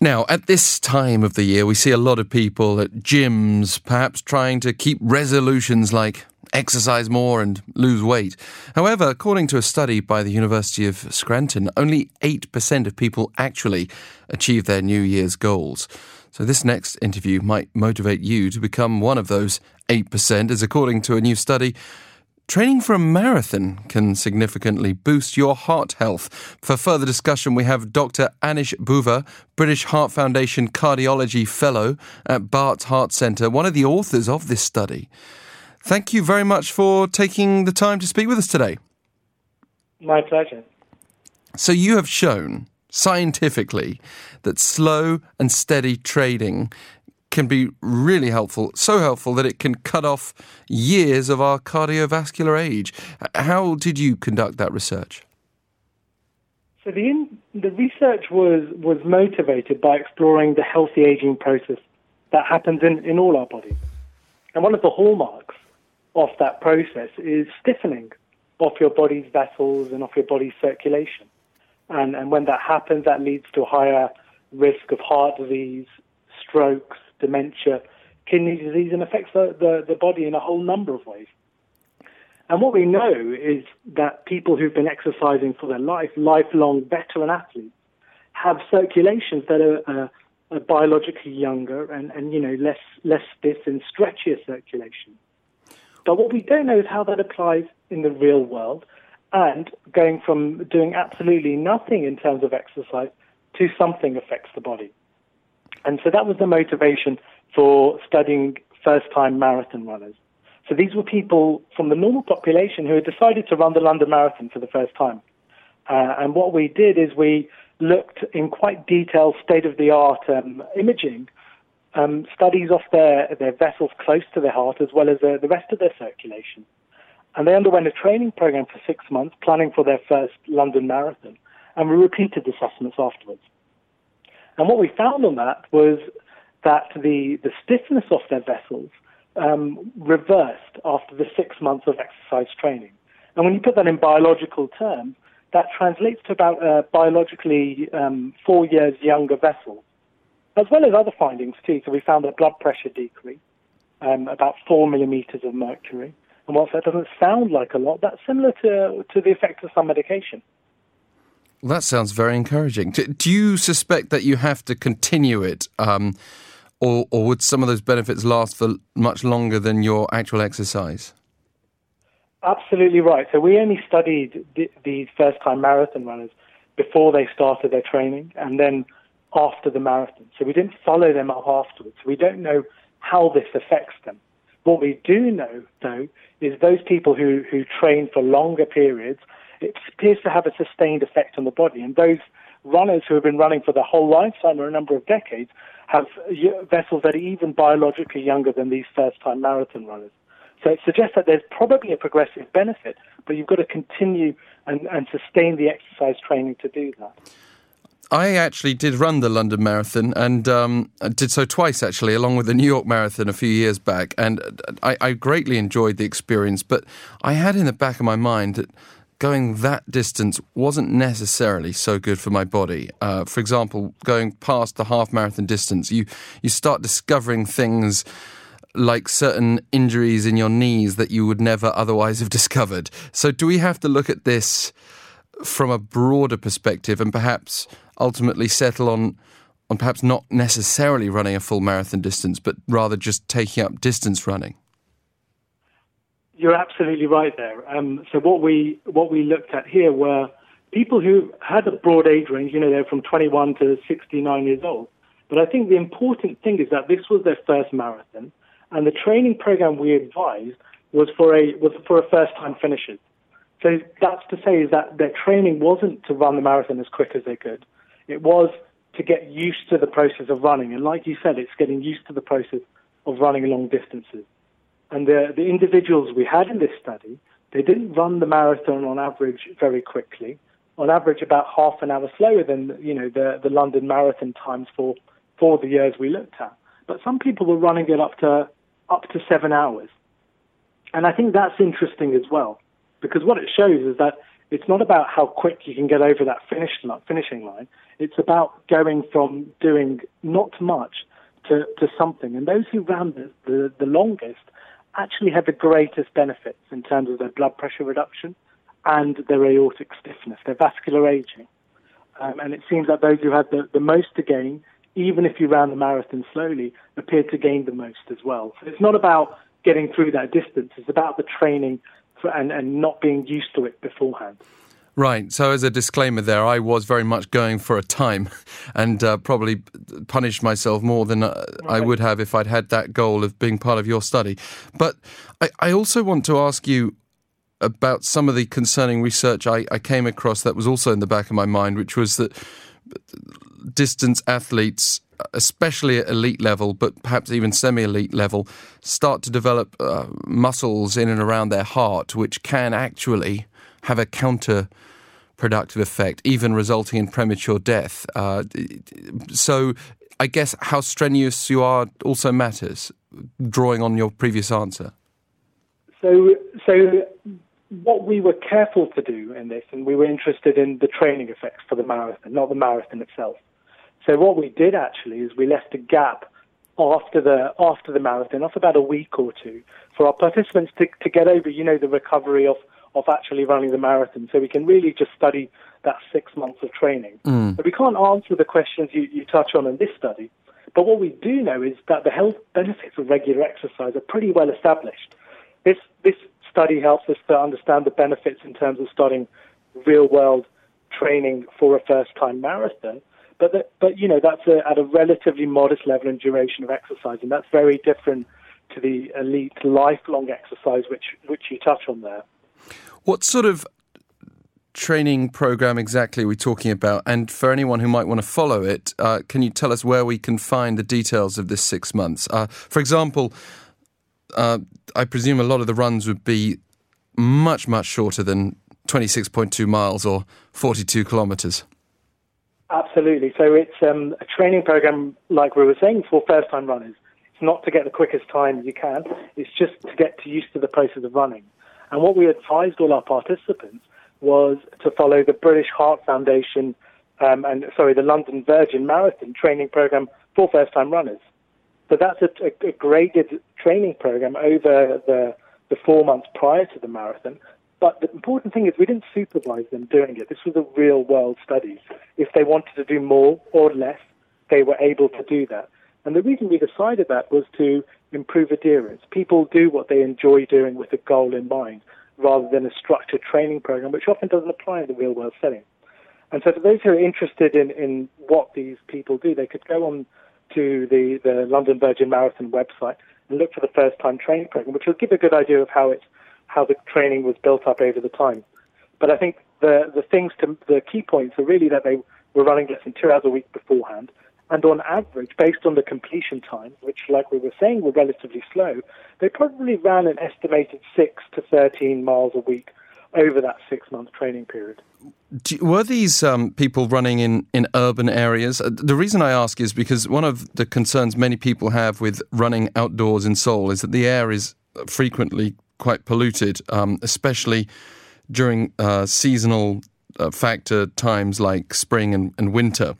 Now, at this time of the year, we see a lot of people at gyms, perhaps trying to keep resolutions like exercise more and lose weight. However, according to a study by the University of Scranton, only 8% of people actually achieve their New Year's goals. So, this next interview might motivate you to become one of those 8%, as according to a new study, Training for a marathon can significantly boost your heart health. For further discussion, we have Dr. Anish Bhuva, British Heart Foundation Cardiology Fellow at Barts Heart Centre, one of the authors of this study. Thank you very much for taking the time to speak with us today. My pleasure. So, you have shown scientifically that slow and steady trading can be really helpful, so helpful that it can cut off years of our cardiovascular age. How did you conduct that research? So the in, the research was was motivated by exploring the healthy aging process that happens in, in all our bodies. And one of the hallmarks of that process is stiffening of your body's vessels and of your body's circulation. And, and when that happens, that leads to a higher risk of heart disease, strokes, dementia, kidney disease, and affects the, the, the body in a whole number of ways. And what we know is that people who've been exercising for their life, lifelong veteran athletes, have circulations that are, uh, are biologically younger and, and you know less less stiff and stretchier circulation. But what we don't know is how that applies in the real world, and going from doing absolutely nothing in terms of exercise to something affects the body. And so that was the motivation for studying first time marathon runners. So these were people from the normal population who had decided to run the London Marathon for the first time. Uh, and what we did is we looked in quite detailed state of the art um, imaging, um, studies of their, their vessels close to their heart as well as uh, the rest of their circulation. And they underwent a training program for six months, planning for their first London Marathon. And we repeated the assessments afterwards. And what we found on that was that the, the stiffness of their vessels um, reversed after the six months of exercise training. And when you put that in biological terms, that translates to about uh, biologically um, four years younger vessels, as well as other findings too. So we found that blood pressure decreased um, about four millimeters of mercury. And whilst that doesn't sound like a lot, that's similar to, to the effect of some medication. That sounds very encouraging. Do, do, you suspect that you have to continue it, um, or, or would some of those benefits last for much longer than your actual exercise? Absolutely right. So we only studied the, these first-time marathon runners before they started their training, and then after the marathon. So we didn't follow them up afterwards. We don't know how this affects them. What we do know, though, is those people who, who train for longer periods it appears to have a sustained effect on the body. And those runners who have been running for their whole lifetime or a number of decades have vessels that are even biologically younger than these first time marathon runners. So it suggests that there's probably a progressive benefit, but you've got to continue and, and sustain the exercise training to do that. I actually did run the London Marathon and um, did so twice, actually, along with the New York Marathon a few years back. And I, I greatly enjoyed the experience, but I had in the back of my mind that going that distance wasn't necessarily so good for my body. Uh, for example, going past the half marathon distance, you you start discovering things like certain injuries in your knees that you would never otherwise have discovered. So, do we have to look at this from a broader perspective and perhaps ultimately settle on? On perhaps not necessarily running a full marathon distance, but rather just taking up distance running. You're absolutely right there. Um, so what we what we looked at here were people who had a broad age range. You know, they're from 21 to 69 years old. But I think the important thing is that this was their first marathon, and the training program we advised was for a was for a first time finishers. So that's to say is that their training wasn't to run the marathon as quick as they could. It was to get used to the process of running. And like you said, it's getting used to the process of running long distances. And the, the individuals we had in this study, they didn't run the marathon on average very quickly. On average, about half an hour slower than you know the, the London Marathon times for for the years we looked at. But some people were running it up to up to seven hours, and I think that's interesting as well because what it shows is that it's not about how quick you can get over that finish finishing line. It's about going from doing not much to, to something. And those who ran the, the, the longest actually had the greatest benefits in terms of their blood pressure reduction and their aortic stiffness, their vascular aging. Um, and it seems that those who had the, the most to gain, even if you ran the marathon slowly, appeared to gain the most as well. So it's not about getting through that distance, it's about the training for, and, and not being used to it beforehand. Right. So, as a disclaimer, there, I was very much going for a time, and uh, probably punished myself more than uh, right. I would have if I'd had that goal of being part of your study. But I, I also want to ask you about some of the concerning research I, I came across that was also in the back of my mind, which was that distance athletes especially at elite level, but perhaps even semi elite level, start to develop uh, muscles in and around their heart, which can actually have a counterproductive effect, even resulting in premature death. Uh, so, I guess how strenuous you are also matters, drawing on your previous answer. So, so what we were careful to do in this, and we were interested in the training effects for the marathon, not the marathon itself. So what we did actually is we left a gap after the after the marathon, off about a week or two, for our participants to, to get over, you know, the recovery of of actually running the marathon. So we can really just study that six months of training. Mm. But we can't answer the questions you, you touch on in this study. But what we do know is that the health benefits of regular exercise are pretty well established. This this study helps us to understand the benefits in terms of starting real world training for a first time marathon. But that, but you know that's a, at a relatively modest level and duration of exercise, and that's very different to the elite lifelong exercise which which you touch on there. What sort of training program exactly are we talking about? And for anyone who might want to follow it, uh, can you tell us where we can find the details of this six months? Uh, for example, uh, I presume a lot of the runs would be much, much shorter than 26.2 miles or 42 kilometres. Absolutely. So it's um, a training program, like we were saying, for first time runners. It's not to get the quickest time you can, it's just to get used to the process of running. And what we advised all our participants was to follow the British Heart Foundation um, and sorry, the London Virgin Marathon training program for first-time runners. So that's a, a, a graded training program over the, the four months prior to the marathon. But the important thing is we didn't supervise them doing it. This was a real world study. If they wanted to do more or less, they were able to do that. And the reason we decided that was to improve adherence. People do what they enjoy doing with a goal in mind rather than a structured training program, which often doesn't apply in the real world setting. And so, for those who are interested in, in what these people do, they could go on to the, the London Virgin Marathon website and look for the first time training program, which will give a good idea of how it's how the training was built up over the time. But I think the the things to the key points are really that they were running less than two hours a week beforehand, and on average, based on the completion time, which, like we were saying, were relatively slow, they probably ran an estimated 6 to 13 miles a week over that six month training period. Were these um, people running in, in urban areas? Uh, the reason I ask is because one of the concerns many people have with running outdoors in Seoul is that the air is frequently quite polluted, um, especially during uh, seasonal uh, factor times like spring and, and winter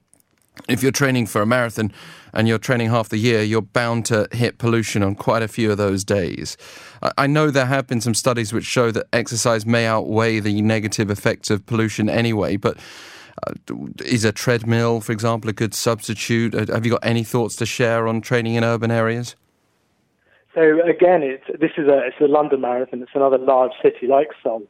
if you're training for a marathon and you're training half the year, you're bound to hit pollution on quite a few of those days. I know there have been some studies which show that exercise may outweigh the negative effects of pollution anyway, but uh, is a treadmill, for example, a good substitute? Uh, have you got any thoughts to share on training in urban areas? So again, it's, this is a it's a London marathon. It's another large city like Seoul,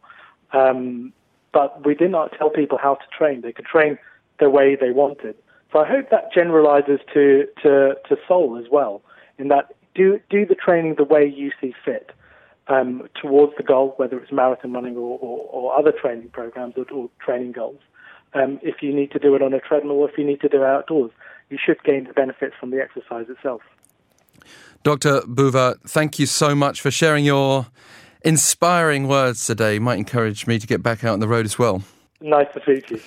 um, but we did not tell people how to train. They could train the way they wanted. So I hope that generalizes to, to, to Seoul as well, in that do, do the training the way you see fit um, towards the goal, whether it's marathon running or, or, or other training programs or, or training goals. Um, if you need to do it on a treadmill or if you need to do it outdoors, you should gain the benefits from the exercise itself. Dr. Bhuva, thank you so much for sharing your inspiring words today. Might encourage me to get back out on the road as well. Nice to meet you.